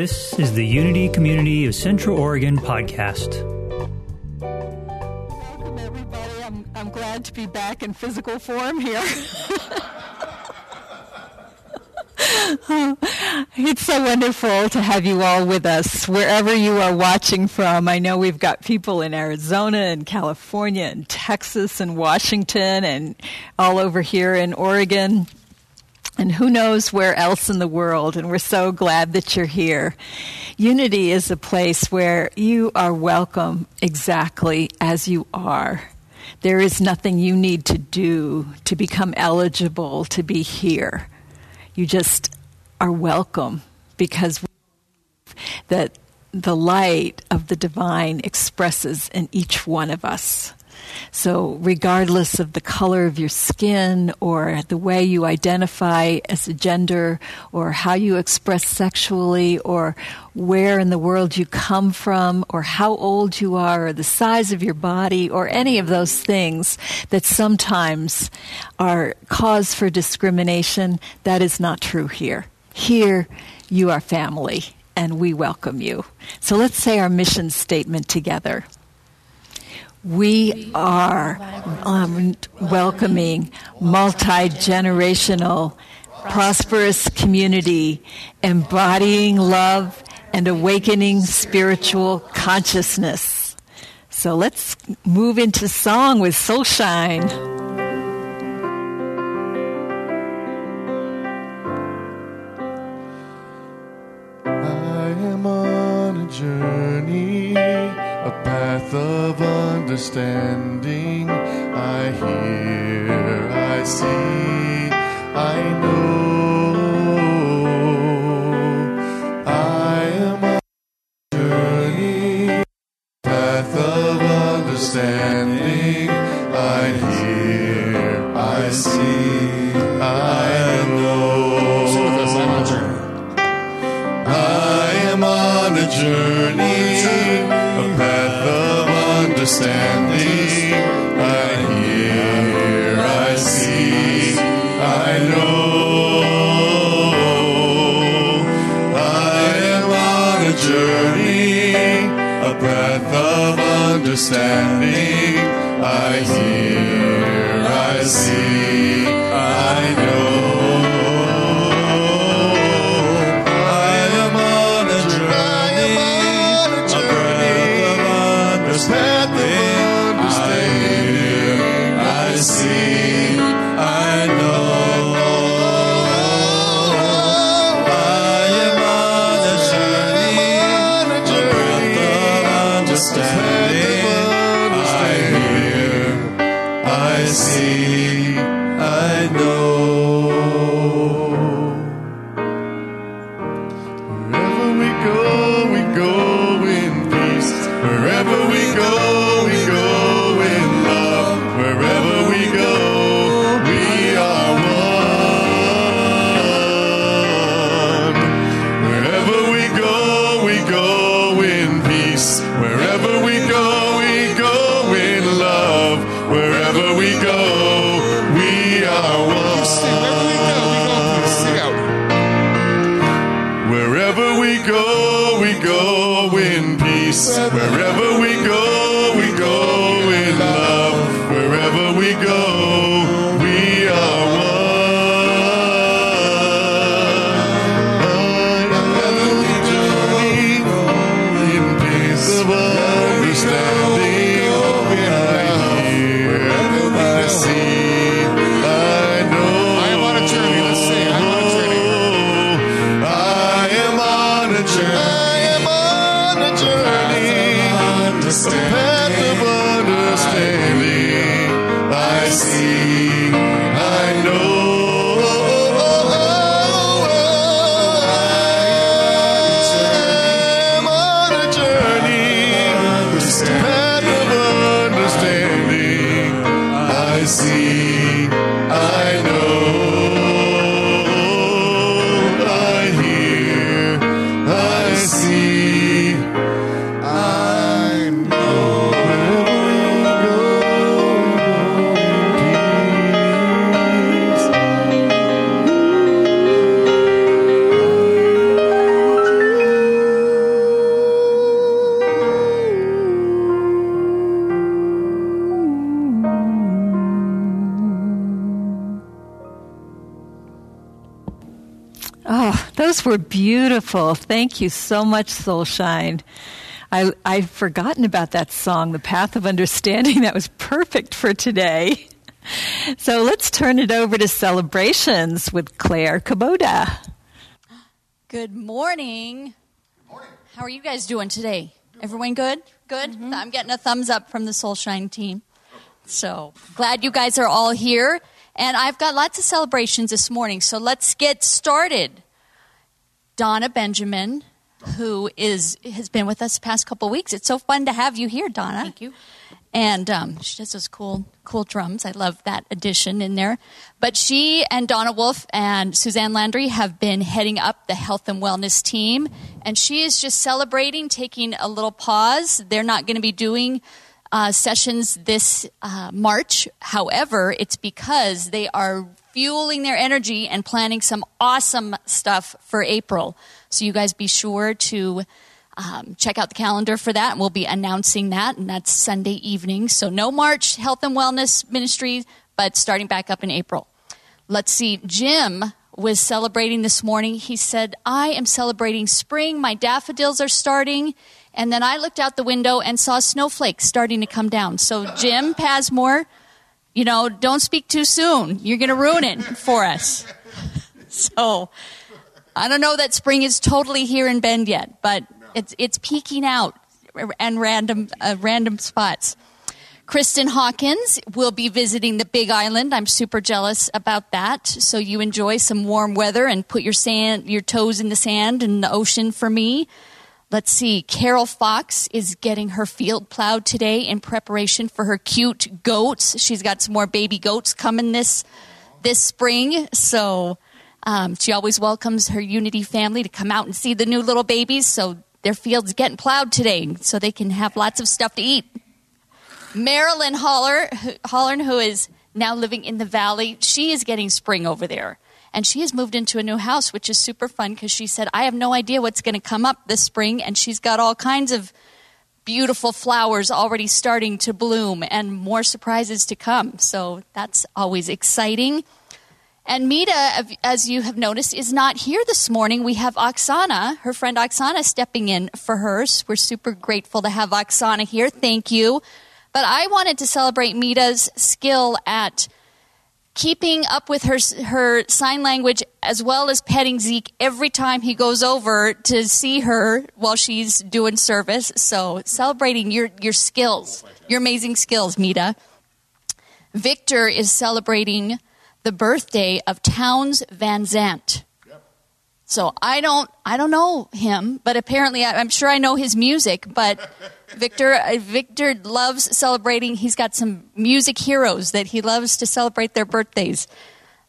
This is the Unity Community of Central Oregon podcast. Welcome, everybody. I'm, I'm glad to be back in physical form here. it's so wonderful to have you all with us wherever you are watching from. I know we've got people in Arizona and California and Texas and Washington and all over here in Oregon and who knows where else in the world. And we're so glad that you're here. Unity is a place where you are welcome exactly as you are. There is nothing you need to do to become eligible to be here. You just are welcome because that the light of the divine expresses in each one of us. So, regardless of the color of your skin or the way you identify as a gender or how you express sexually or where in the world you come from or how old you are or the size of your body or any of those things that sometimes are cause for discrimination, that is not true here. Here, you are family and we welcome you. So let's say our mission statement together. We are um, welcoming multi generational, prosperous community, embodying love and awakening spiritual consciousness. So let's move into song with soul Soulshine. Path of understanding. I hear, I see, I know. wherever we go. Were beautiful. Thank you so much, Soulshine. I, I've forgotten about that song, The Path of Understanding. That was perfect for today. So let's turn it over to celebrations with Claire Kubota. Good morning. How are you guys doing today? Everyone good? Good? Mm-hmm. I'm getting a thumbs up from the Soulshine team. So glad you guys are all here. And I've got lots of celebrations this morning. So let's get started. Donna Benjamin, who is has been with us the past couple of weeks. It's so fun to have you here, Donna. Thank you. And um, she does those cool, cool drums. I love that addition in there. But she and Donna Wolf and Suzanne Landry have been heading up the health and wellness team, and she is just celebrating, taking a little pause. They're not going to be doing uh, sessions this uh, March. However, it's because they are fueling their energy and planning some awesome stuff for April. So you guys be sure to um, check out the calendar for that, and we'll be announcing that, and that's Sunday evening. So no March Health and Wellness Ministry, but starting back up in April. Let's see, Jim was celebrating this morning. He said, I am celebrating spring. My daffodils are starting. And then I looked out the window and saw snowflakes starting to come down. So, Jim Pasmore, you know, don't speak too soon. You're going to ruin it for us. So, I don't know that spring is totally here in Bend yet, but it's it's peeking out and random uh, random spots. Kristen Hawkins will be visiting the Big Island. I'm super jealous about that. So you enjoy some warm weather and put your sand your toes in the sand and the ocean for me. Let's see. Carol Fox is getting her field plowed today in preparation for her cute goats. She's got some more baby goats coming this this spring. So um, she always welcomes her Unity family to come out and see the new little babies. So their field's getting plowed today, so they can have lots of stuff to eat. Marilyn Holler, Hollern, who is now living in the valley, she is getting spring over there. And she has moved into a new house, which is super fun because she said, I have no idea what's going to come up this spring. And she's got all kinds of beautiful flowers already starting to bloom and more surprises to come. So that's always exciting. And Mita, as you have noticed, is not here this morning. We have Oksana, her friend Oksana, stepping in for hers. We're super grateful to have Oksana here. Thank you. But I wanted to celebrate Mita's skill at keeping up with her her sign language as well as petting Zeke every time he goes over to see her while she's doing service. So celebrating your your skills, your amazing skills, Mita. Victor is celebrating the birthday of Townes Van Zandt. So I don't I don't know him, but apparently I, I'm sure I know his music. But Victor uh, Victor loves celebrating. He's got some music heroes that he loves to celebrate their birthdays.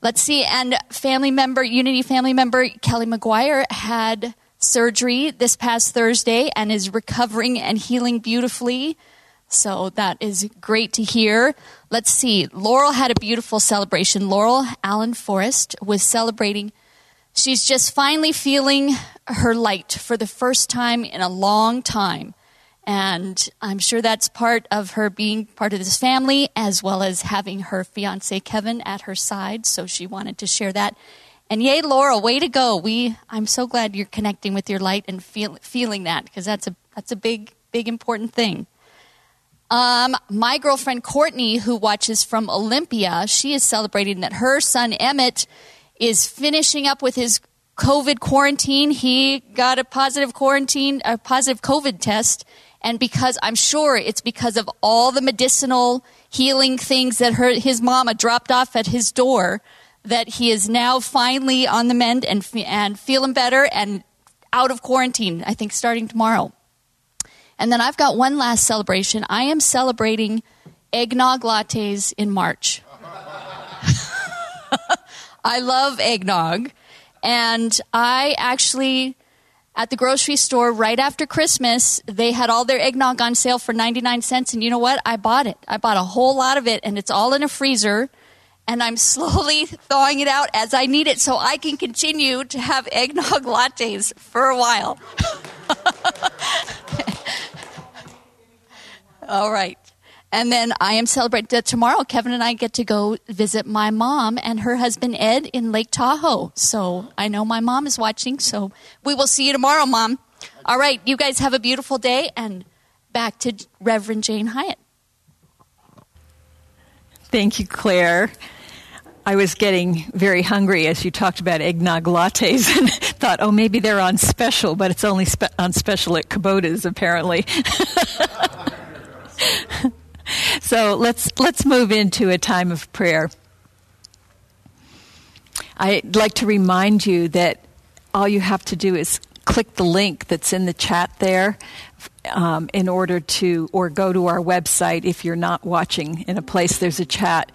Let's see, and family member Unity family member Kelly McGuire had surgery this past Thursday and is recovering and healing beautifully. So that is great to hear. Let's see. Laurel had a beautiful celebration. Laurel Allen Forrest was celebrating She's just finally feeling her light for the first time in a long time. And I'm sure that's part of her being part of this family, as well as having her fiance Kevin at her side. So she wanted to share that. And yay, Laura, way to go! We, I'm so glad you're connecting with your light and feel, feeling that because that's a that's a big, big, important thing. Um, my girlfriend Courtney, who watches from Olympia, she is celebrating that her son Emmett is finishing up with his COVID quarantine. He got a positive quarantine, a positive COVID test. And because I'm sure it's because of all the medicinal healing things that her, his mama dropped off at his door that he is now finally on the mend and, and feeling better and out of quarantine, I think starting tomorrow. And then I've got one last celebration. I am celebrating eggnog lattes in March. I love eggnog. And I actually, at the grocery store right after Christmas, they had all their eggnog on sale for 99 cents. And you know what? I bought it. I bought a whole lot of it, and it's all in a freezer. And I'm slowly thawing it out as I need it so I can continue to have eggnog lattes for a while. all right. And then I am celebrating tomorrow. Kevin and I get to go visit my mom and her husband Ed in Lake Tahoe. So I know my mom is watching. So we will see you tomorrow, Mom. All right, you guys have a beautiful day and back to Reverend Jane Hyatt. Thank you, Claire. I was getting very hungry as you talked about eggnog lattes and thought, oh, maybe they're on special, but it's only spe- on special at Kubota's, apparently. so let's, let's move into a time of prayer. I'd like to remind you that all you have to do is click the link that's in the chat there um, in order to, or go to our website if you're not watching in a place there's a chat,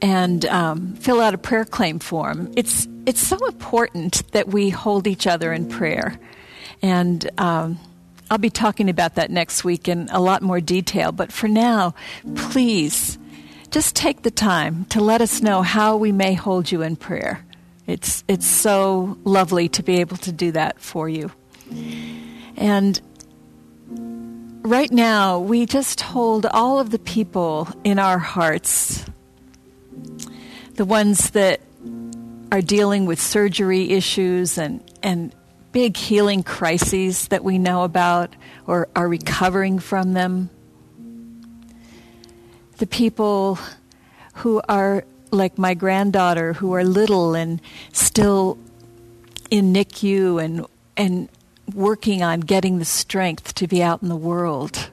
and um, fill out a prayer claim form. It's it's so important that we hold each other in prayer, and um, I'll be talking about that next week in a lot more detail. But for now, please just take the time to let us know how we may hold you in prayer. It's it's so lovely to be able to do that for you. And right now, we just hold all of the people in our hearts, the ones that are dealing with surgery issues and, and big healing crises that we know about or are recovering from them. The people who are like my granddaughter, who are little and still in NICU and, and working on getting the strength to be out in the world.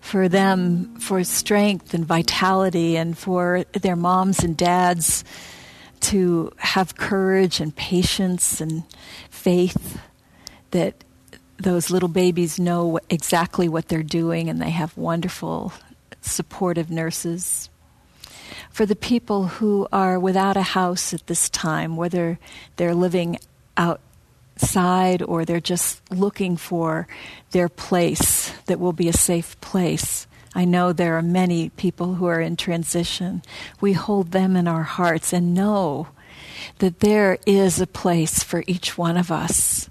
For them, for strength and vitality, and for their moms and dads to have courage and patience and faith that those little babies know exactly what they're doing and they have wonderful, supportive nurses. For the people who are without a house at this time, whether they're living outside or they're just looking for their place that will be a safe place. I know there are many people who are in transition. We hold them in our hearts and know that there is a place for each one of us.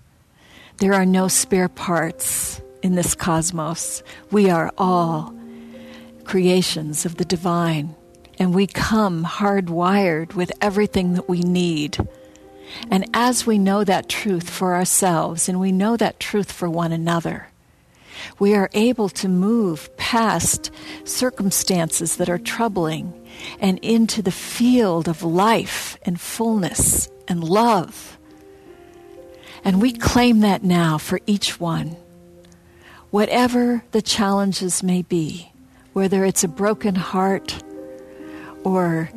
There are no spare parts in this cosmos. We are all creations of the divine, and we come hardwired with everything that we need and as we know that truth for ourselves and we know that truth for one another, we are able to move past circumstances that are troubling and into the field of life and fullness and love. And we claim that now for each one. Whatever the challenges may be, whether it's a broken heart or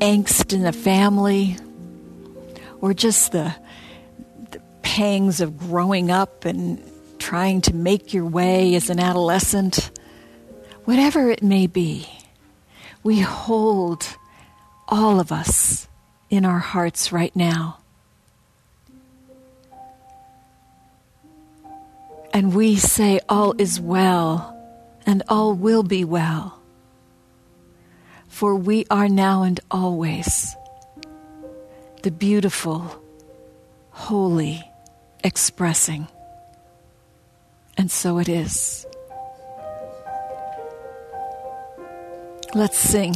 angst in a family or just the, the pangs of growing up and trying to make your way as an adolescent, whatever it may be, we hold all of us in our hearts right now. And we say, All is well, and all will be well. For we are now and always the beautiful, holy expressing. And so it is. Let's sing.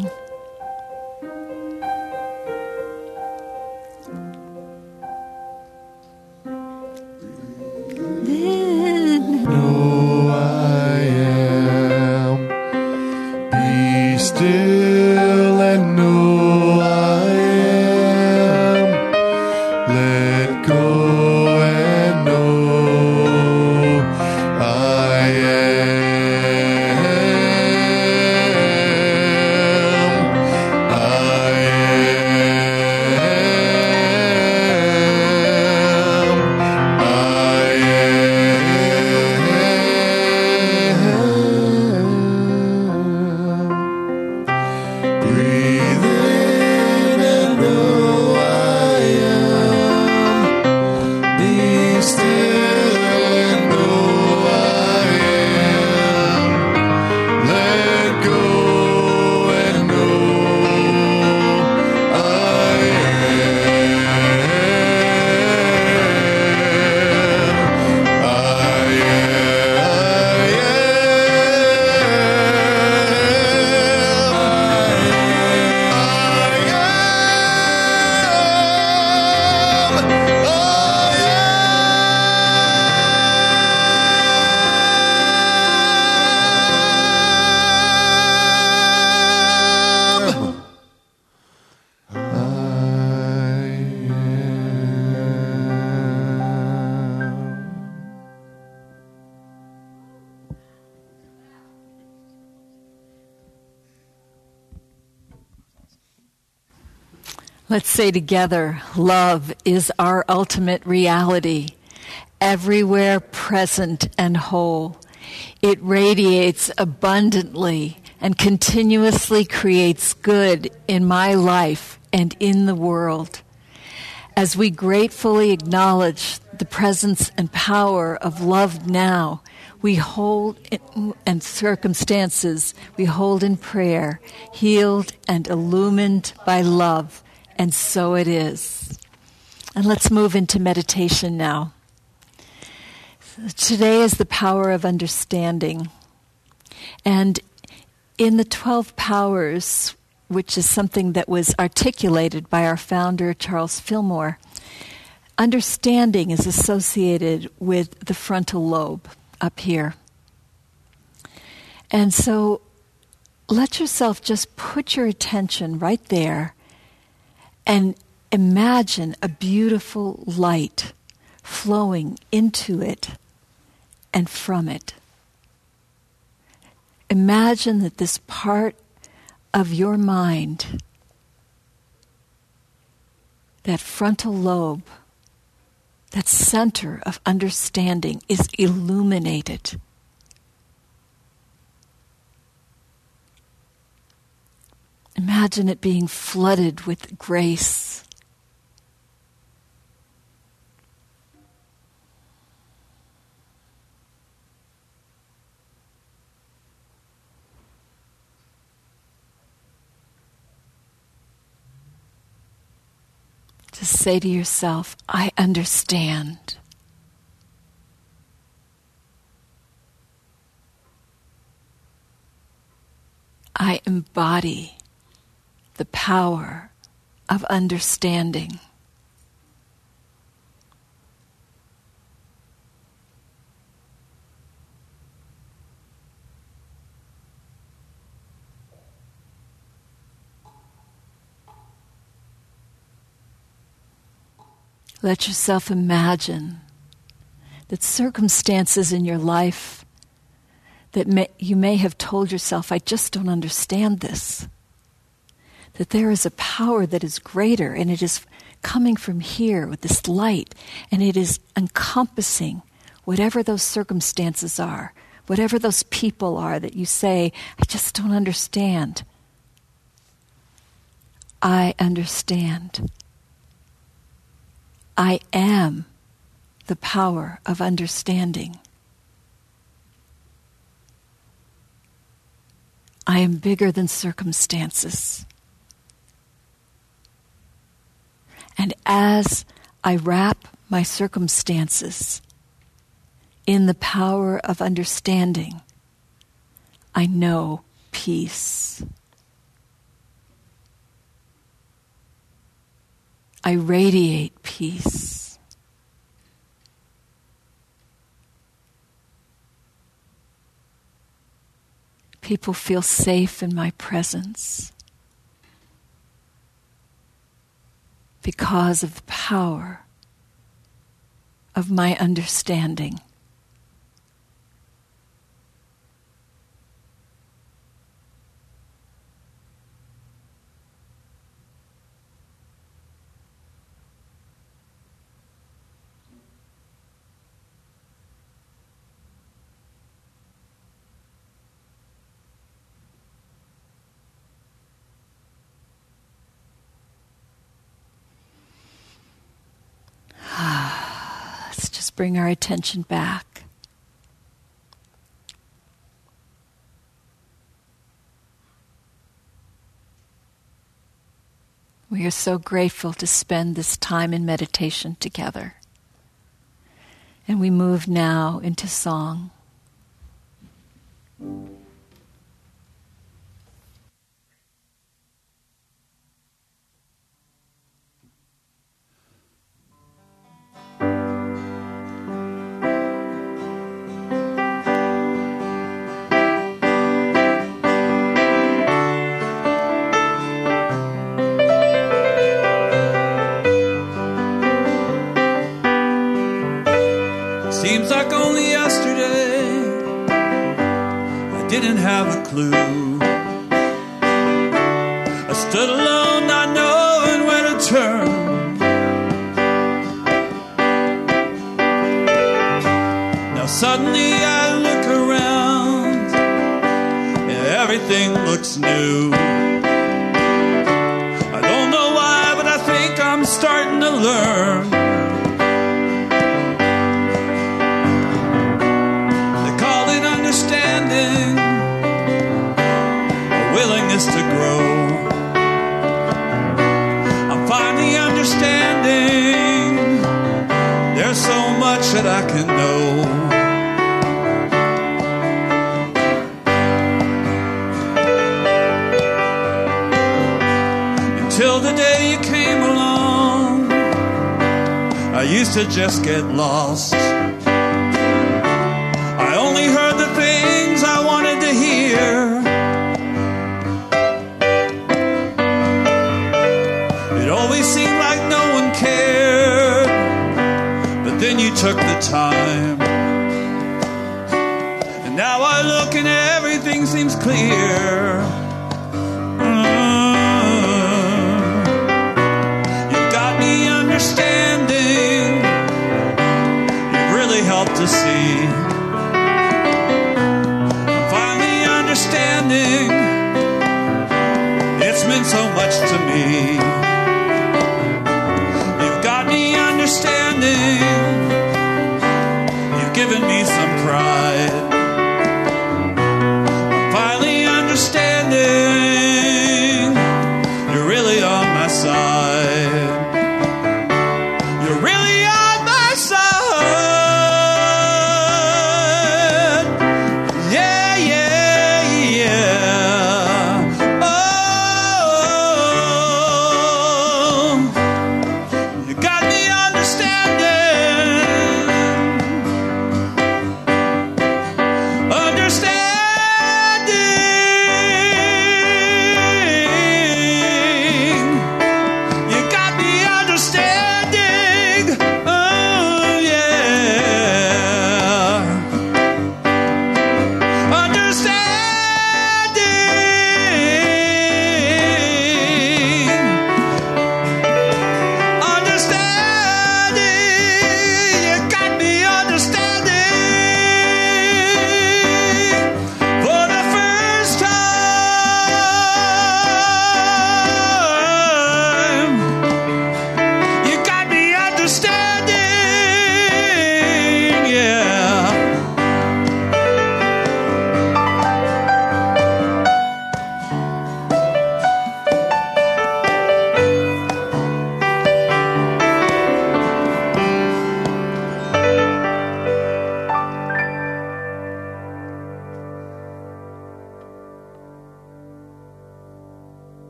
Say together love is our ultimate reality, everywhere present and whole. It radiates abundantly and continuously creates good in my life and in the world. As we gratefully acknowledge the presence and power of love now, we hold in, and circumstances we hold in prayer, healed and illumined by love and so it is. And let's move into meditation now. Today is the power of understanding. And in the 12 powers, which is something that was articulated by our founder, Charles Fillmore, understanding is associated with the frontal lobe up here. And so let yourself just put your attention right there and imagine a beautiful light flowing into it and from it. Imagine that this part of your mind, that frontal lobe, that center of understanding is illuminated. Imagine it being flooded with grace. Just say to yourself, I understand. I embody the power of understanding. Let yourself imagine that circumstances in your life that may, you may have told yourself, I just don't understand this that there is a power that is greater and it is coming from here with this light and it is encompassing whatever those circumstances are, whatever those people are that you say, I just don't understand. I understand. I am the power of understanding. I am bigger than circumstances. And as I wrap my circumstances in the power of understanding, I know peace. I radiate peace. People feel safe in my presence. Because of the power of my understanding. Bring our attention back. We are so grateful to spend this time in meditation together. And we move now into song. didn't have a clue. I stood alone, not knowing where to turn. Now suddenly I look around, and everything looks new. To just get lost. I only heard the things I wanted to hear. It always seemed like no one cared. But then you took the time. And now I look and everything seems clear.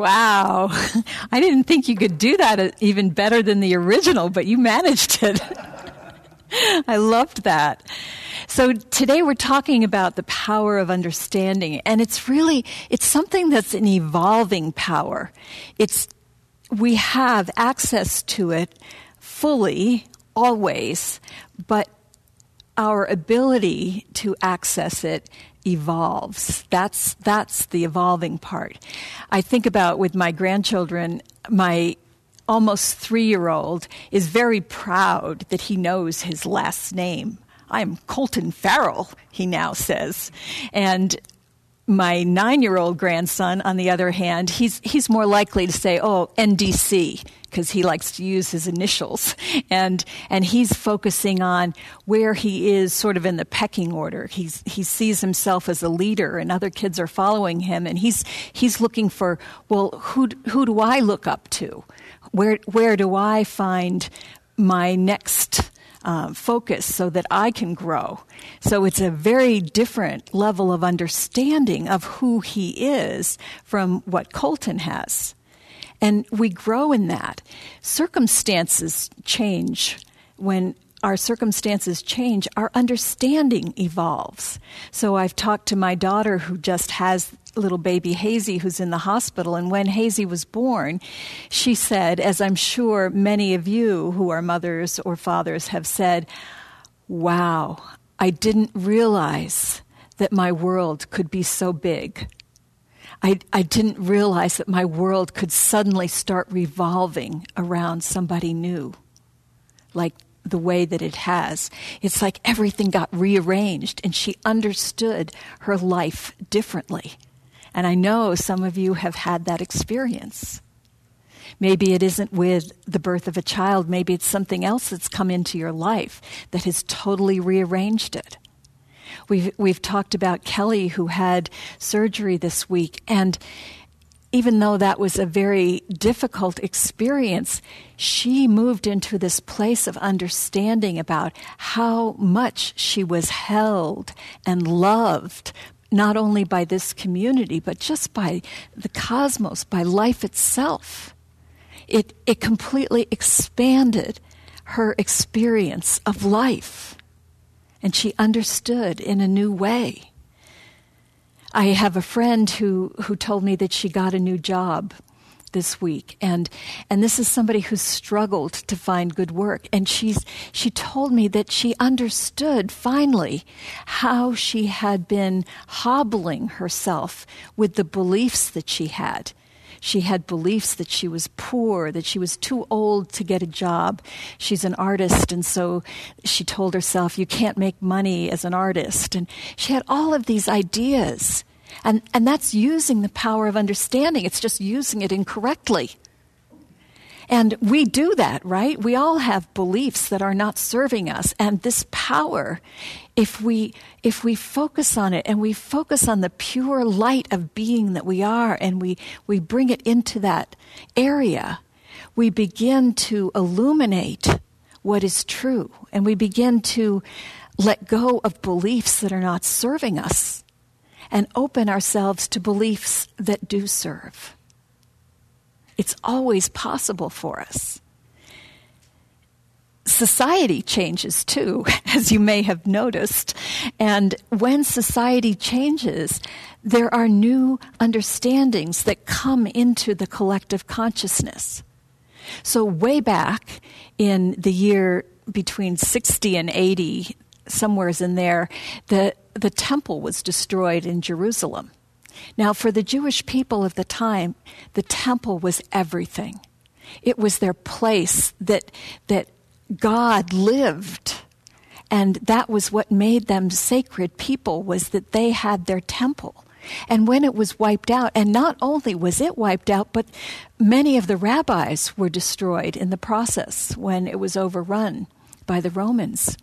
Wow. I didn't think you could do that uh, even better than the original, but you managed it. I loved that. So today we're talking about the power of understanding, and it's really, it's something that's an evolving power. It's, we have access to it fully, always, but our ability to access it evolves. That's that's the evolving part. I think about with my grandchildren, my almost 3-year-old is very proud that he knows his last name. I'm Colton Farrell, he now says. And my nine year old grandson, on the other hand, he's, he's more likely to say, oh, NDC, because he likes to use his initials. And, and he's focusing on where he is sort of in the pecking order. He's, he sees himself as a leader, and other kids are following him. And he's, he's looking for, well, who, who do I look up to? Where, where do I find my next uh, focus so that I can grow. So it's a very different level of understanding of who he is from what Colton has. And we grow in that. Circumstances change. When our circumstances change, our understanding evolves. So I've talked to my daughter who just has little baby Hazy who's in the hospital. And when Hazy was born, she said, as I'm sure many of you who are mothers or fathers have said, Wow, I didn't realize that my world could be so big. I, I didn't realize that my world could suddenly start revolving around somebody new. like the way that it has. It's like everything got rearranged and she understood her life differently. And I know some of you have had that experience. Maybe it isn't with the birth of a child, maybe it's something else that's come into your life that has totally rearranged it. We've, we've talked about Kelly, who had surgery this week, and even though that was a very difficult experience, she moved into this place of understanding about how much she was held and loved, not only by this community, but just by the cosmos, by life itself. It, it completely expanded her experience of life, and she understood in a new way. I have a friend who, who told me that she got a new job this week. And and this is somebody who's struggled to find good work. And she's she told me that she understood finally how she had been hobbling herself with the beliefs that she had she had beliefs that she was poor, that she was too old to get a job. She's an artist, and so she told herself, You can't make money as an artist. And she had all of these ideas. And, and that's using the power of understanding, it's just using it incorrectly. And we do that, right? We all have beliefs that are not serving us. And this power, if we, if we focus on it and we focus on the pure light of being that we are and we, we bring it into that area, we begin to illuminate what is true. And we begin to let go of beliefs that are not serving us and open ourselves to beliefs that do serve. It's always possible for us. Society changes too, as you may have noticed. And when society changes, there are new understandings that come into the collective consciousness. So, way back in the year between 60 and 80, somewheres in there, the, the temple was destroyed in Jerusalem. Now, for the Jewish people of the time, the temple was everything. It was their place that, that God lived. And that was what made them sacred people was that they had their temple. And when it was wiped out, and not only was it wiped out, but many of the rabbis were destroyed in the process when it was overrun by the Romans.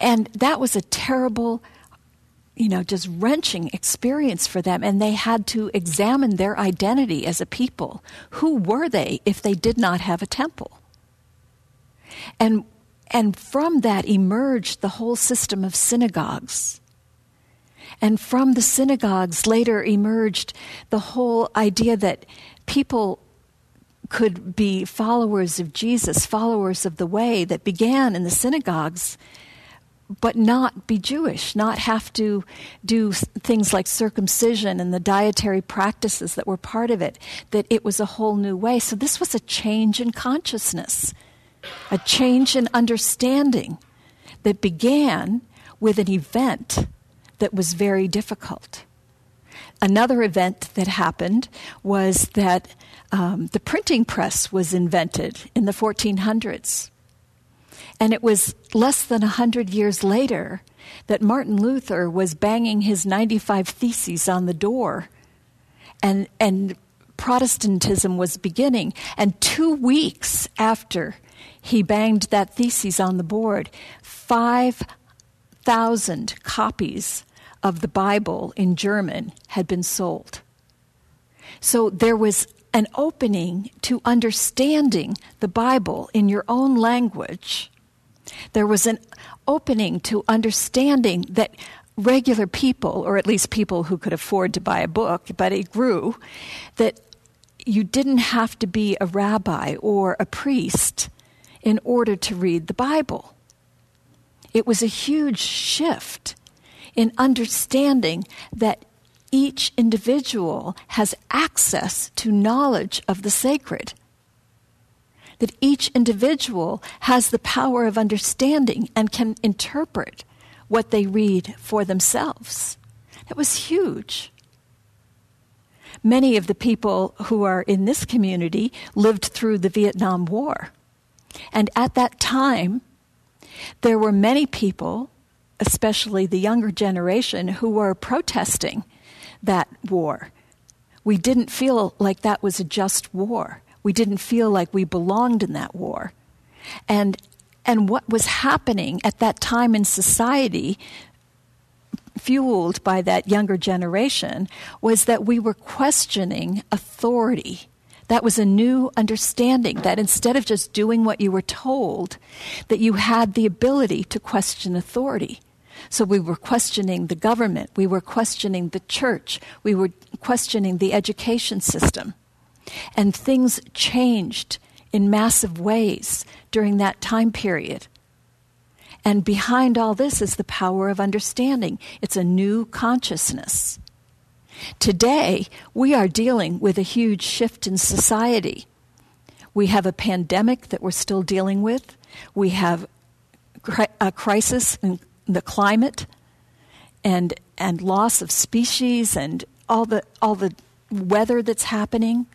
And that was a terrible you know, just wrenching experience for them, and they had to examine their identity as a people. Who were they if they did not have a temple? And and from that emerged the whole system of synagogues. And from the synagogues later emerged the whole idea that people could be followers of Jesus, followers of the way that began in the synagogues but not be Jewish, not have to do things like circumcision and the dietary practices that were part of it, that it was a whole new way. So this was a change in consciousness, a change in understanding that began with an event that was very difficult. Another event that happened was that um, the printing press was invented in the 1400s. And it was less than a hundred years later that Martin Luther was banging his 95 Theses on the door. And, and Protestantism was beginning. And two weeks after he banged that thesis on the board, 5,000 copies of the Bible in German had been sold. So there was an opening to understanding the Bible in your own language there was an opening to understanding that regular people, or at least people who could afford to buy a book, but it grew, that you didn't have to be a rabbi or a priest in order to read the Bible. It was a huge shift in understanding that each individual has access to knowledge of the sacred that each individual has the power of understanding and can interpret what they read for themselves. That was huge. Many of the people who are in this community lived through the Vietnam War. And at that time, there were many people, especially the younger generation, who were protesting that war. We didn't feel like that was a just war. We didn't feel like we belonged in that war. And and what was happening at that time in society fueled by that younger generation was that we were questioning authority. That was a new understanding that instead of just doing what you were told, that you had the ability to question authority. So we were questioning the government, we were questioning the church, we were questioning the education system. And things changed in massive ways during that time period. And behind all this is the power of understanding. It's a new consciousness. Today, we are dealing with a huge shift in society. We have a pandemic that we're still dealing with. We have a crisis in the climate and, and loss of species and all the, all the weather that's happening.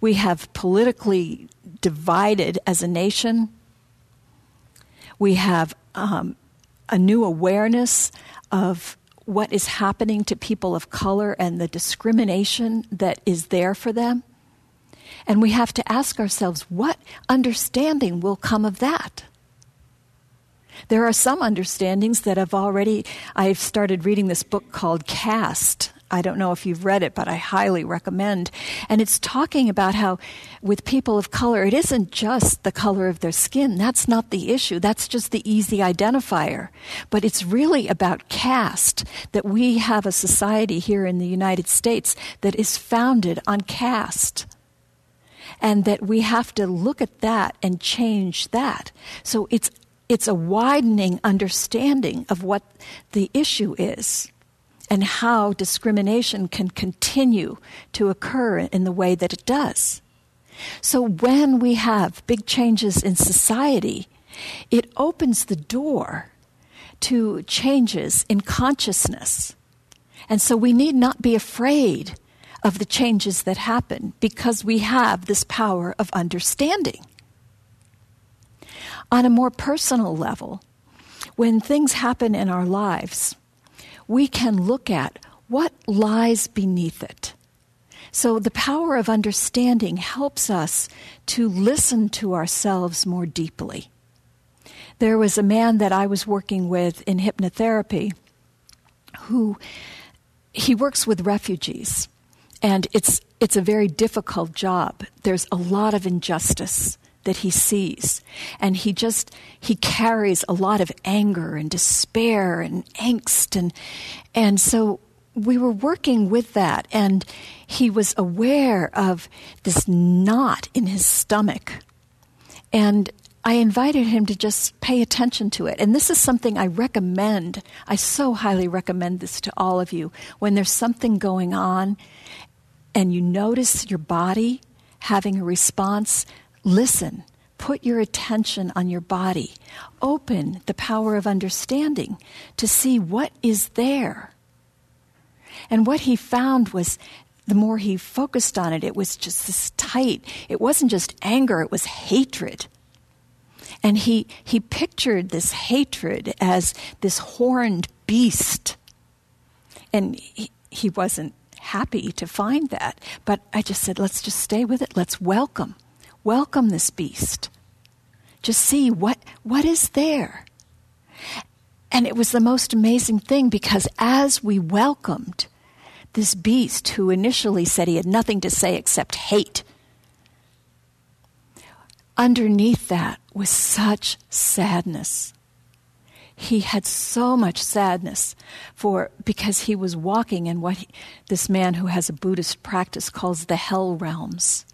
We have politically divided as a nation. We have um, a new awareness of what is happening to people of color and the discrimination that is there for them. And we have to ask ourselves what understanding will come of that? There are some understandings that have already, I've started reading this book called Caste I don't know if you've read it, but I highly recommend. And it's talking about how, with people of color, it isn't just the color of their skin. That's not the issue. That's just the easy identifier. But it's really about caste, that we have a society here in the United States that is founded on caste. And that we have to look at that and change that. So it's, it's a widening understanding of what the issue is and how discrimination can continue to occur in the way that it does. So when we have big changes in society, it opens the door to changes in consciousness. And so we need not be afraid of the changes that happen because we have this power of understanding. On a more personal level, when things happen in our lives, we can look at what lies beneath it. So, the power of understanding helps us to listen to ourselves more deeply. There was a man that I was working with in hypnotherapy who he works with refugees and it's it's a very difficult job. There's a lot of injustice that he sees. And he just, he carries a lot of anger and despair and angst. And, and so we were working with that. And he was aware of this knot in his stomach. And I invited him to just pay attention to it. And this is something I recommend. I so highly recommend this to all of you. When there's something going on and you notice your body having a response, Listen, put your attention on your body. Open the power of understanding to see what is there. And what he found was the more he focused on it, it was just this tight. It wasn't just anger, it was hatred. And he, he pictured this hatred as this horned beast. And he, he wasn't happy to find that. But I just said, let's just stay with it. Let's welcome welcome this beast. Just see what, what is there. And it was the most amazing thing because as we welcomed this beast who initially said he had nothing to say except hate, underneath that was such sadness. He had so much sadness for because he was walking in what he, this man who has a Buddhist practice calls the hell realms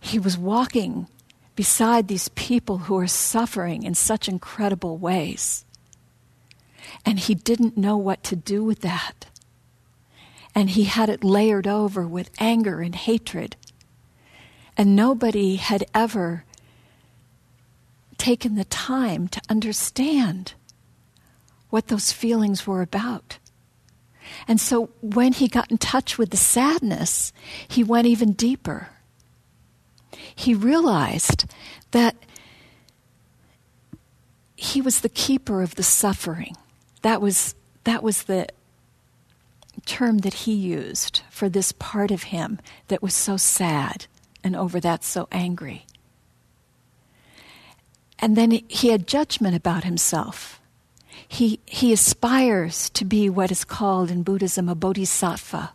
he was walking beside these people who are suffering in such incredible ways. And he didn't know what to do with that. And he had it layered over with anger and hatred. And nobody had ever taken the time to understand what those feelings were about. And so when he got in touch with the sadness, he went even deeper he realized that he was the keeper of the suffering. That was, that was the term that he used for this part of him that was so sad and over that so angry. And then he had judgment about himself. He, he aspires to be what is called in Buddhism a bodhisattva.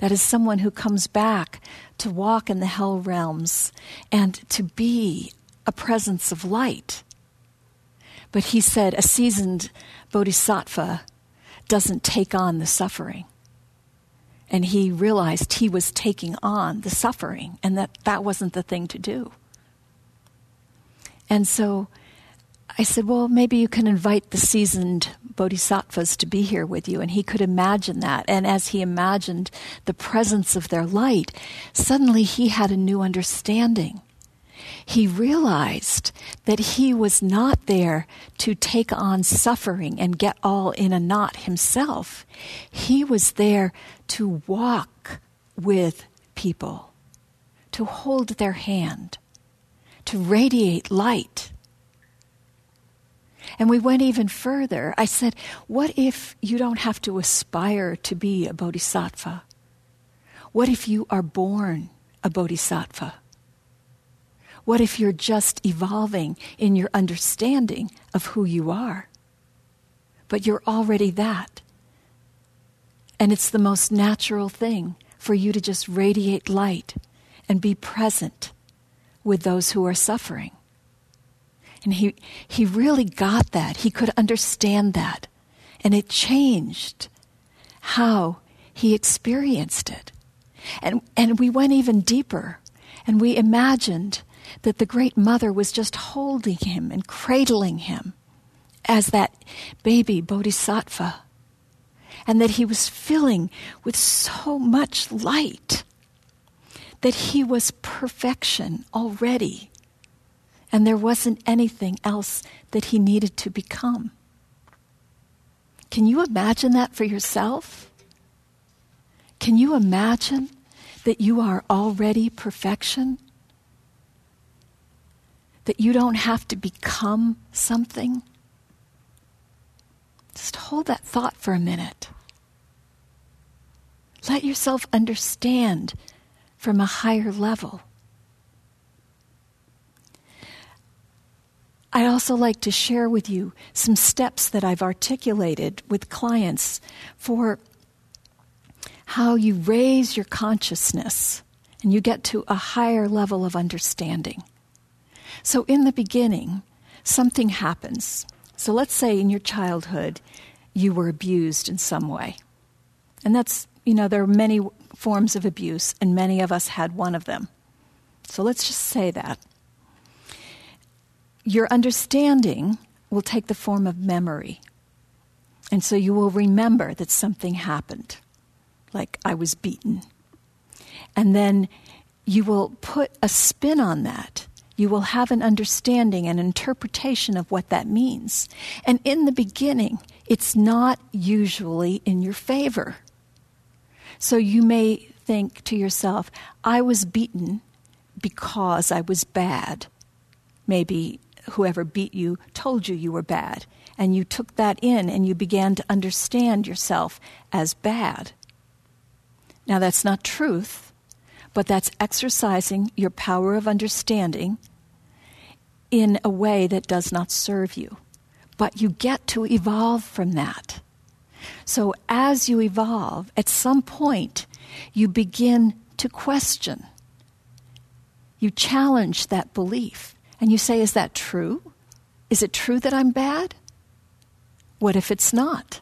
That is someone who comes back to walk in the hell realms and to be a presence of light. But he said a seasoned bodhisattva doesn't take on the suffering. And he realized he was taking on the suffering and that that wasn't the thing to do. And so I said, Well, maybe you can invite the seasoned bodhisattvas to be here with you. And he could imagine that. And as he imagined the presence of their light, suddenly he had a new understanding. He realized that he was not there to take on suffering and get all in a knot himself. He was there to walk with people, to hold their hand, to radiate light. And we went even further. I said, What if you don't have to aspire to be a bodhisattva? What if you are born a bodhisattva? What if you're just evolving in your understanding of who you are? But you're already that. And it's the most natural thing for you to just radiate light and be present with those who are suffering. And he, he really got that. He could understand that. And it changed how he experienced it. And, and we went even deeper and we imagined that the Great Mother was just holding him and cradling him as that baby bodhisattva. And that he was filling with so much light that he was perfection already and there wasn't anything else that he needed to become. Can you imagine that for yourself? Can you imagine that you are already perfection? That you don't have to become something? Just hold that thought for a minute. Let yourself understand from a higher level I'd also like to share with you some steps that I've articulated with clients for how you raise your consciousness and you get to a higher level of understanding. So, in the beginning, something happens. So, let's say in your childhood, you were abused in some way. And that's, you know, there are many forms of abuse, and many of us had one of them. So, let's just say that your understanding will take the form of memory. And so you will remember that something happened, like I was beaten. And then you will put a spin on that. You will have an understanding and interpretation of what that means. And in the beginning, it's not usually in your favor. So you may think to yourself, I was beaten because I was bad. Maybe whoever beat you told you you were bad. And you took that in and you began to understand yourself as bad. Now, that's not truth, but that's exercising your power of understanding in a way that does not serve you. But you get to evolve from that. So, as you evolve, at some point, you begin to question. You challenge that belief. And you say, Is that true? Is it true that I'm bad? What if it's not?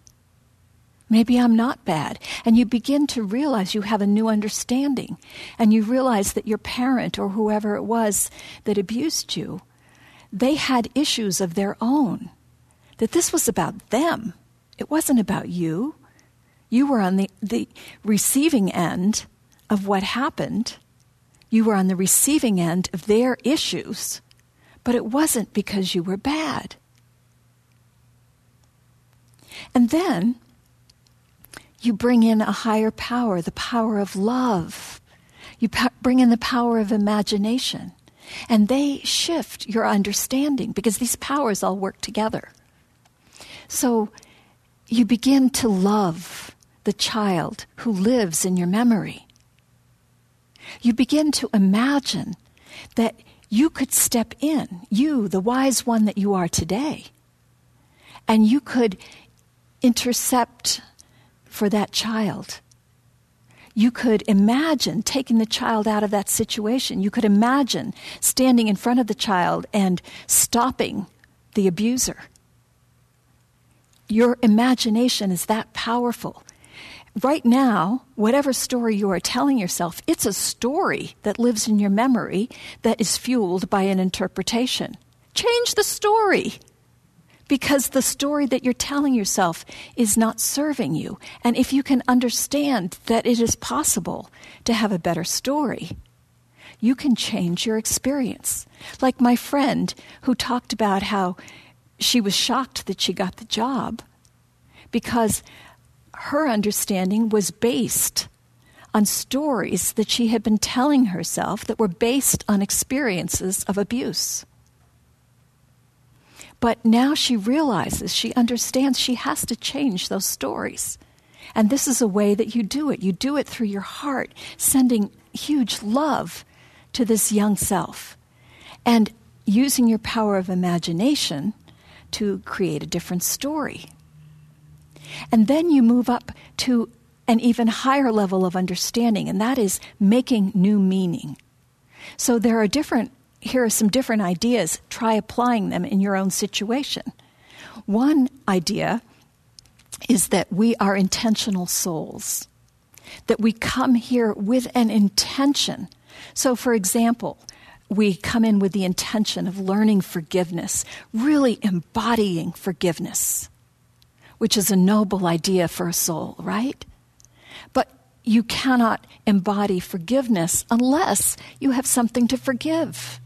Maybe I'm not bad. And you begin to realize you have a new understanding. And you realize that your parent or whoever it was that abused you, they had issues of their own. That this was about them. It wasn't about you. You were on the, the receiving end of what happened. You were on the receiving end of their issues. But it wasn't because you were bad. And then you bring in a higher power, the power of love. You bring in the power of imagination. And they shift your understanding because these powers all work together. So you begin to love the child who lives in your memory. You begin to imagine that you could step in, you, the wise one that you are today, and you could intercept for that child. You could imagine taking the child out of that situation. You could imagine standing in front of the child and stopping the abuser. Your imagination is that powerful. Right now, whatever story you are telling yourself, it's a story that lives in your memory that is fueled by an interpretation. Change the story because the story that you're telling yourself is not serving you. And if you can understand that it is possible to have a better story, you can change your experience. Like my friend who talked about how she was shocked that she got the job because her understanding was based on stories that she had been telling herself that were based on experiences of abuse. But now she realizes, she understands she has to change those stories. And this is a way that you do it. You do it through your heart, sending huge love to this young self and using your power of imagination to create a different story. And then you move up to an even higher level of understanding, and that is making new meaning. So there are different here are some different ideas. Try applying them in your own situation. One idea is that we are intentional souls, that we come here with an intention. So, for example, we come in with the intention of learning forgiveness, really embodying forgiveness, which is a noble idea for a soul, right? But you cannot embody forgiveness unless you have something to forgive.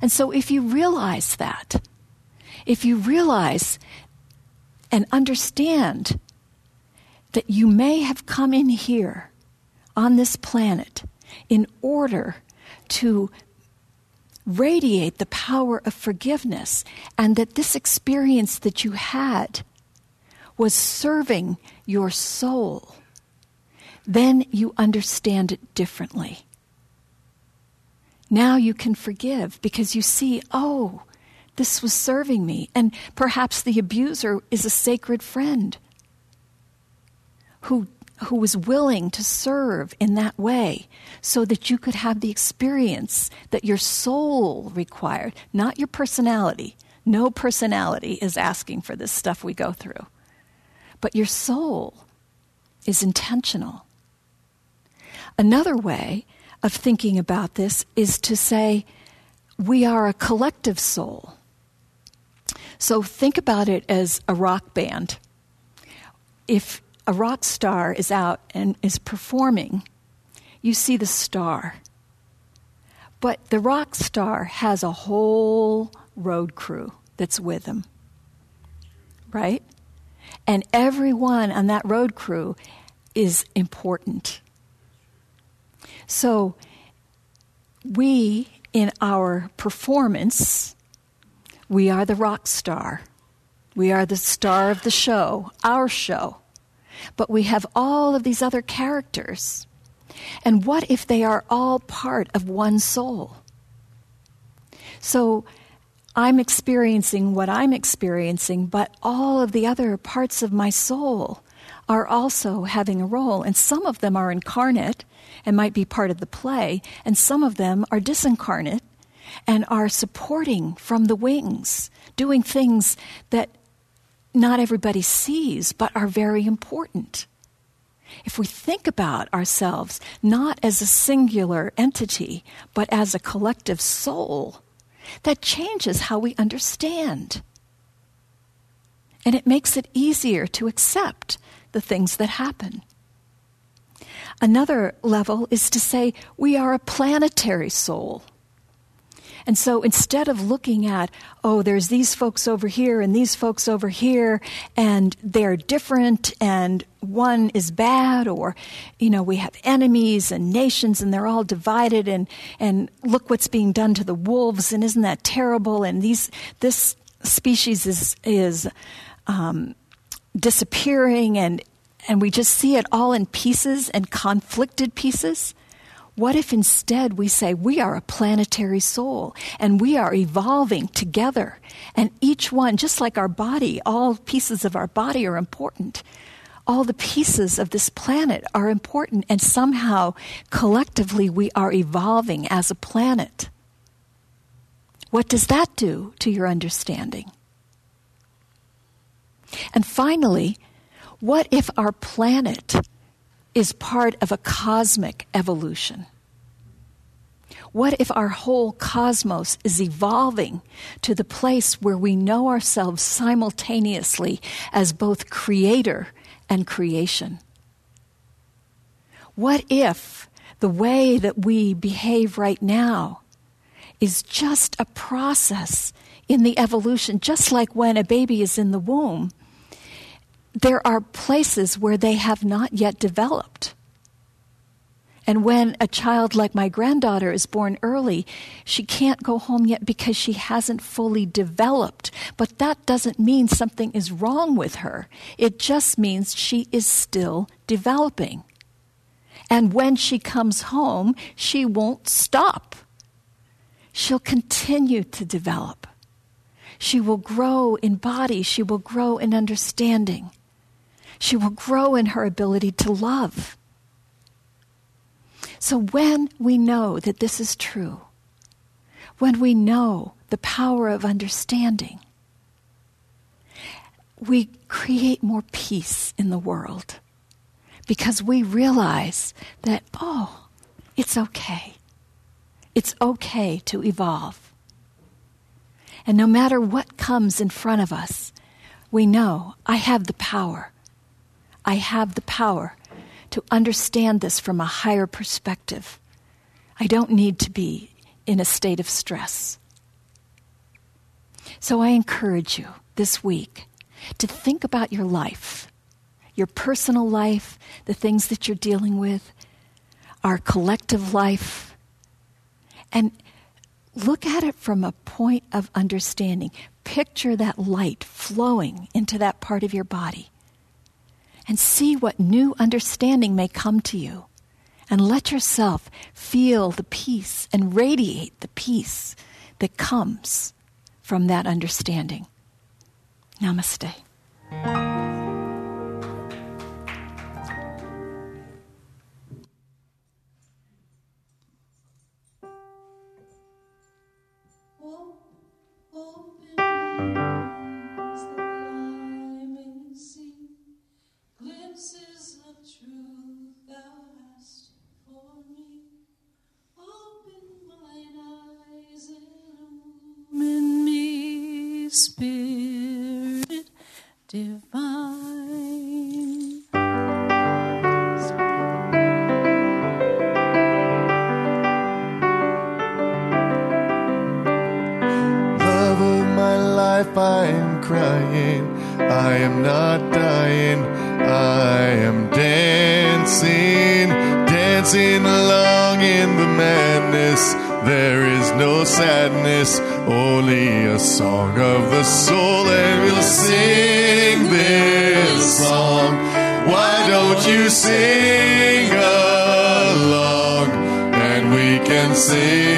And so, if you realize that, if you realize and understand that you may have come in here on this planet in order to radiate the power of forgiveness, and that this experience that you had was serving your soul, then you understand it differently. Now you can forgive because you see, oh, this was serving me. And perhaps the abuser is a sacred friend who, who was willing to serve in that way so that you could have the experience that your soul required, not your personality. No personality is asking for this stuff we go through. But your soul is intentional. Another way of thinking about this is to say we are a collective soul. So think about it as a rock band. If a rock star is out and is performing, you see the star. But the rock star has a whole road crew that's with him. Right? And everyone on that road crew is important. So, we, in our performance, we are the rock star. We are the star of the show, our show. But we have all of these other characters. And what if they are all part of one soul? So I'm experiencing what I'm experiencing, but all of the other parts of my soul are also having a role. And some of them are incarnate, and might be part of the play, and some of them are disincarnate and are supporting from the wings, doing things that not everybody sees but are very important. If we think about ourselves not as a singular entity, but as a collective soul, that changes how we understand. And it makes it easier to accept the things that happen. Another level is to say we are a planetary soul. And so instead of looking at, oh, there's these folks over here and these folks over here, and they're different, and one is bad, or, you know, we have enemies and nations, and they're all divided, and, and look what's being done to the wolves, and isn't that terrible? And these, this species is, is, um, disappearing, and, and we just see it all in pieces and conflicted pieces. What if instead we say we are a planetary soul and we are evolving together? And each one, just like our body, all pieces of our body are important. All the pieces of this planet are important, and somehow collectively we are evolving as a planet. What does that do to your understanding? And finally, what if our planet is part of a cosmic evolution. What if our whole cosmos is evolving to the place where we know ourselves simultaneously as both creator and creation? What if the way that we behave right now is just a process in the evolution, just like when a baby is in the womb? There are places where they have not yet developed. And when a child like my granddaughter is born early, she can't go home yet because she hasn't fully developed. But that doesn't mean something is wrong with her. It just means she is still developing. And when she comes home, she won't stop. She'll continue to develop. She will grow in body, she will grow in understanding she will grow in her ability to love. So when we know that this is true, when we know the power of understanding, we create more peace in the world because we realize that, oh, it's okay. It's okay to evolve. And no matter what comes in front of us, we know I have the power I have the power to understand this from a higher perspective. I don't need to be in a state of stress. So I encourage you this week to think about your life, your personal life, the things that you're dealing with, our collective life, and look at it from a point of understanding. Picture that light flowing into that part of your body and see what new understanding may come to you. And let yourself feel the peace and radiate the peace that comes from that understanding. Namaste. Spirit divine. Love of my life, I am crying. I am not dying. I am dancing, dancing along in the madness. There is no sadness only a song of the soul, and we'll sing this song. Why don't you sing along? And we can sing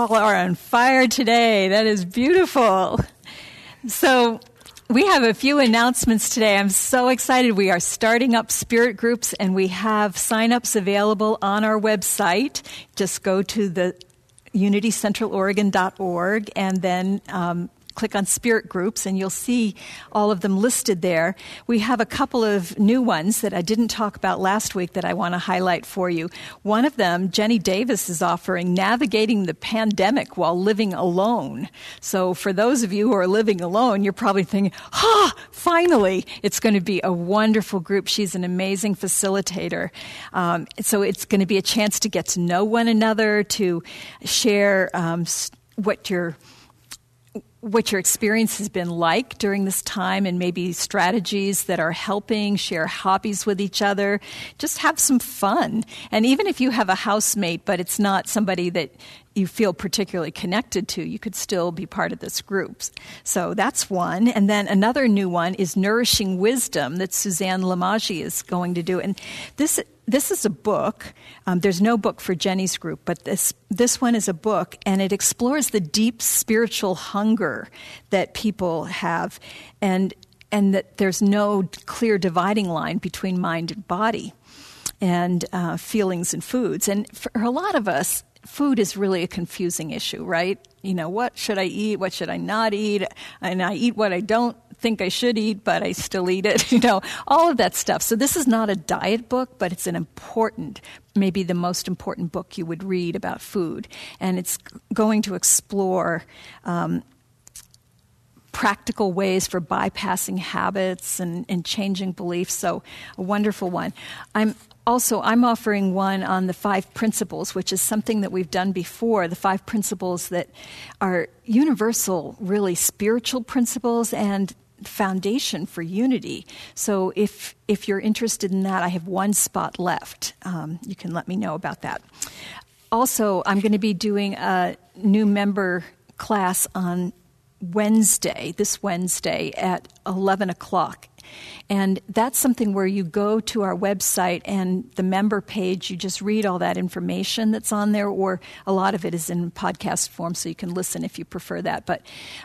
all are on fire today. That is beautiful. So, we have a few announcements today. I'm so excited. We are starting up spirit groups and we have signups available on our website. Just go to the unitycentraloregon.org and then um, click on spirit groups and you'll see all of them listed there. We have a couple of new ones that I didn't talk about last week that I want to highlight for you. One of them, Jenny Davis is offering Navigating the Pandemic While Living Alone. So for those of you who are living alone, you're probably thinking, ah, finally, it's going to be a wonderful group. She's an amazing facilitator. Um, so it's going to be a chance to get to know one another, to share um, what you're what your experience has been like during this time and maybe strategies that are helping, share hobbies with each other, just have some fun. And even if you have a housemate, but it's not somebody that you feel particularly connected to, you could still be part of this group. So that's one. And then another new one is Nourishing Wisdom that Suzanne Lamagi is going to do. And this this is a book. Um, there's no book for Jenny's group, but this this one is a book, and it explores the deep spiritual hunger that people have, and and that there's no clear dividing line between mind and body, and uh, feelings and foods. And for a lot of us, food is really a confusing issue, right? You know, what should I eat? What should I not eat? And I eat what I don't think I should eat, but I still eat it, you know, all of that stuff. So this is not a diet book, but it's an important, maybe the most important book you would read about food. And it's going to explore um, practical ways for bypassing habits and, and changing beliefs. So, a wonderful one. I'm also I'm offering one on the five principles, which is something that we've done before. The five principles that are universal, really spiritual principles and foundation for unity. So if if you're interested in that, I have one spot left. Um, you can let me know about that. Also, I'm going to be doing a new member class on Wednesday, this Wednesday at 11 o'clock. And that's something where you go to our website and the member page, you just read all that information that's on there, or a lot of it is in podcast form, so you can listen if you prefer that. But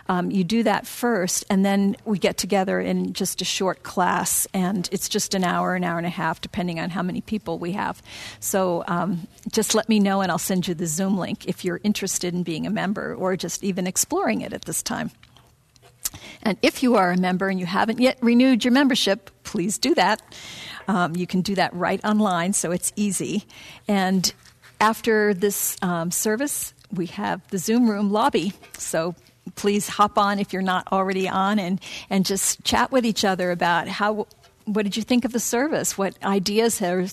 um, you do that first, and then we get together in just a short class, and it's just an hour, an hour and a half, depending on how many people we have. So um, just let me know, and I'll send you the Zoom link if you're interested in being a member or just even exploring it at this time. And if you are a member and you haven't yet renewed your membership, please do that. Um, you can do that right online, so it's easy. And after this um, service, we have the Zoom room lobby. So please hop on if you're not already on and, and just chat with each other about how what did you think of the service? What ideas are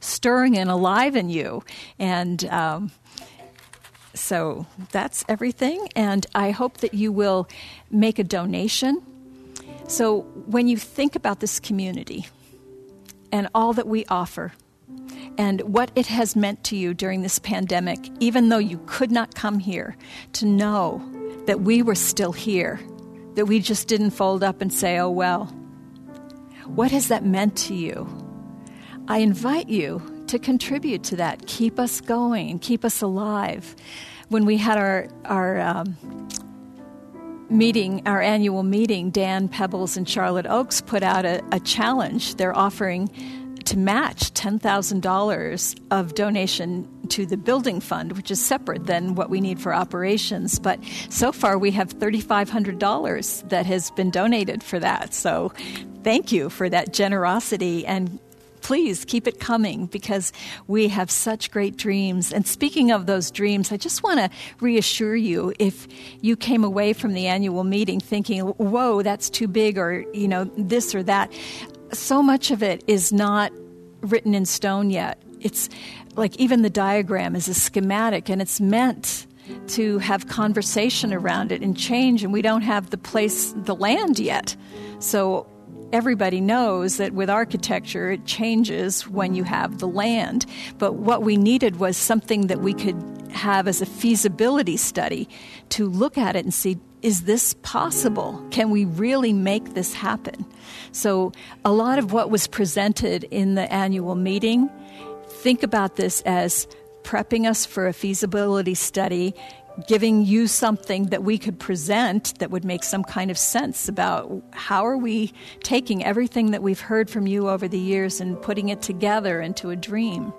stirring and alive in you? And um, so that's everything. And I hope that you will make a donation. So when you think about this community and all that we offer, and what it has meant to you during this pandemic, even though you could not come here, to know that we were still here, that we just didn't fold up and say, oh, well. What has that meant to you? I invite you to contribute to that. Keep us going keep us alive. When we had our, our um, meeting, our annual meeting, Dan Pebbles and Charlotte Oaks put out a, a challenge. They're offering to match $10,000 of donation to the building fund, which is separate than what we need for operations. But so far, we have $3,500 that has been donated for that. So thank you for that generosity and please keep it coming because we have such great dreams. And speaking of those dreams, I just want to reassure you if you came away from the annual meeting thinking, whoa, that's too big, or, you know, this or that, so much of it is not written in stone yet. It's like even the diagram is a schematic and it's meant to have conversation around it and change, and we don't have the place, the land yet. So everybody knows that with architecture, it changes when you have the land. But what we needed was something that we could have as a feasibility study to look at it and see is this possible? Can we really make this happen? So, a lot of what was presented in the annual meeting, think about this as prepping us for a feasibility study giving you something that we could present that would make some kind of sense about how are we taking everything that we've heard from you over the years and putting it together into a dream.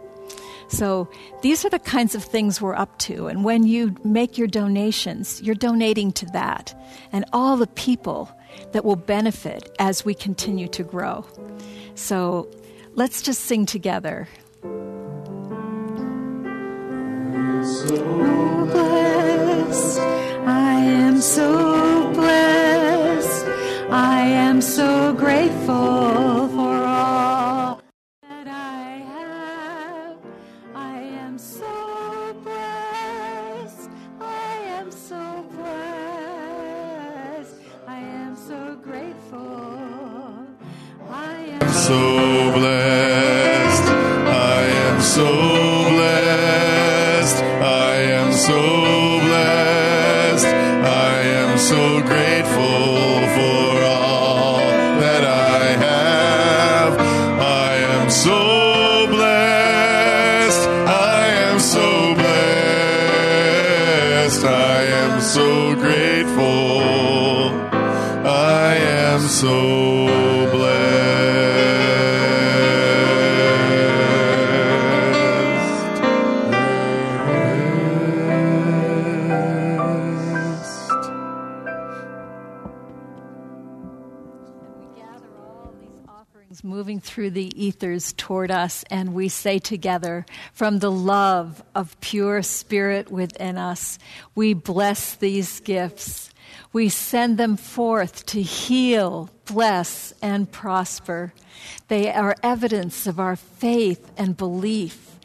So these are the kinds of things we're up to. And when you make your donations, you're donating to that and all the people that will benefit as we continue to grow. So let's just sing together. So am the ethers toward us, and we say together, from the love of pure spirit within us, we bless these gifts We send them forth to heal, bless, and prosper. They are evidence of our faith and belief.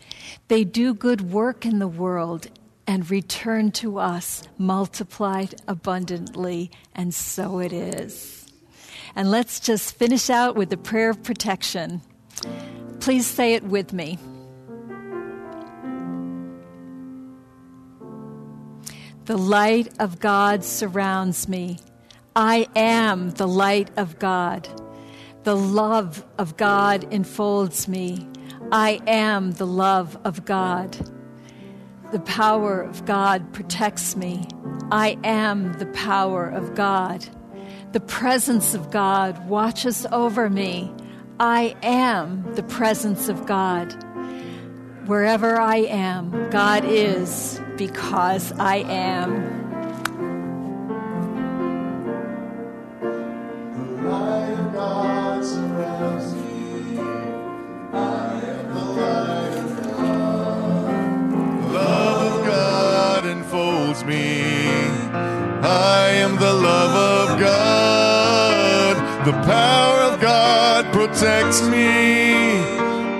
They do good work in the world and return to us multiplied abundantly, and so it is. And let's just finish out with the prayer of protection. Please say it with me. The light of God surrounds me. I am the light of God. The love of God enfolds me. I am the love of God. The power of God protects me. I am the power of God. The presence of God watches over me. I am the presence of God. Wherever I am, God is because I am. The light of God surrounds me. I am the light of God. The love of God enfolds me. I am the love of God. The power of God protects me.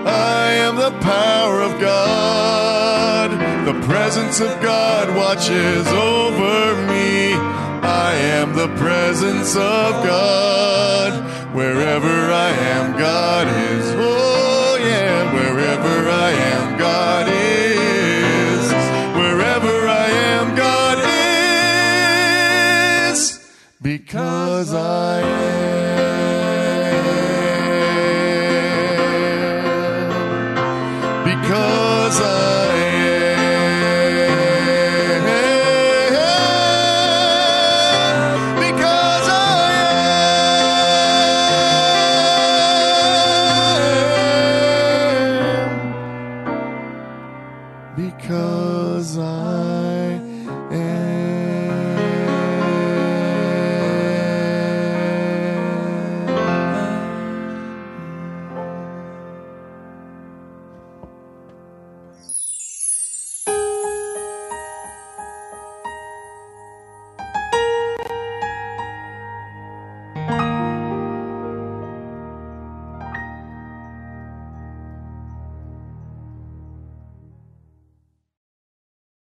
I am the power of God. The presence of God watches over me. I am the presence of God. Wherever I am, God is. Oh, yeah. Wherever I am, God is. Wherever I am, God is. Because I am.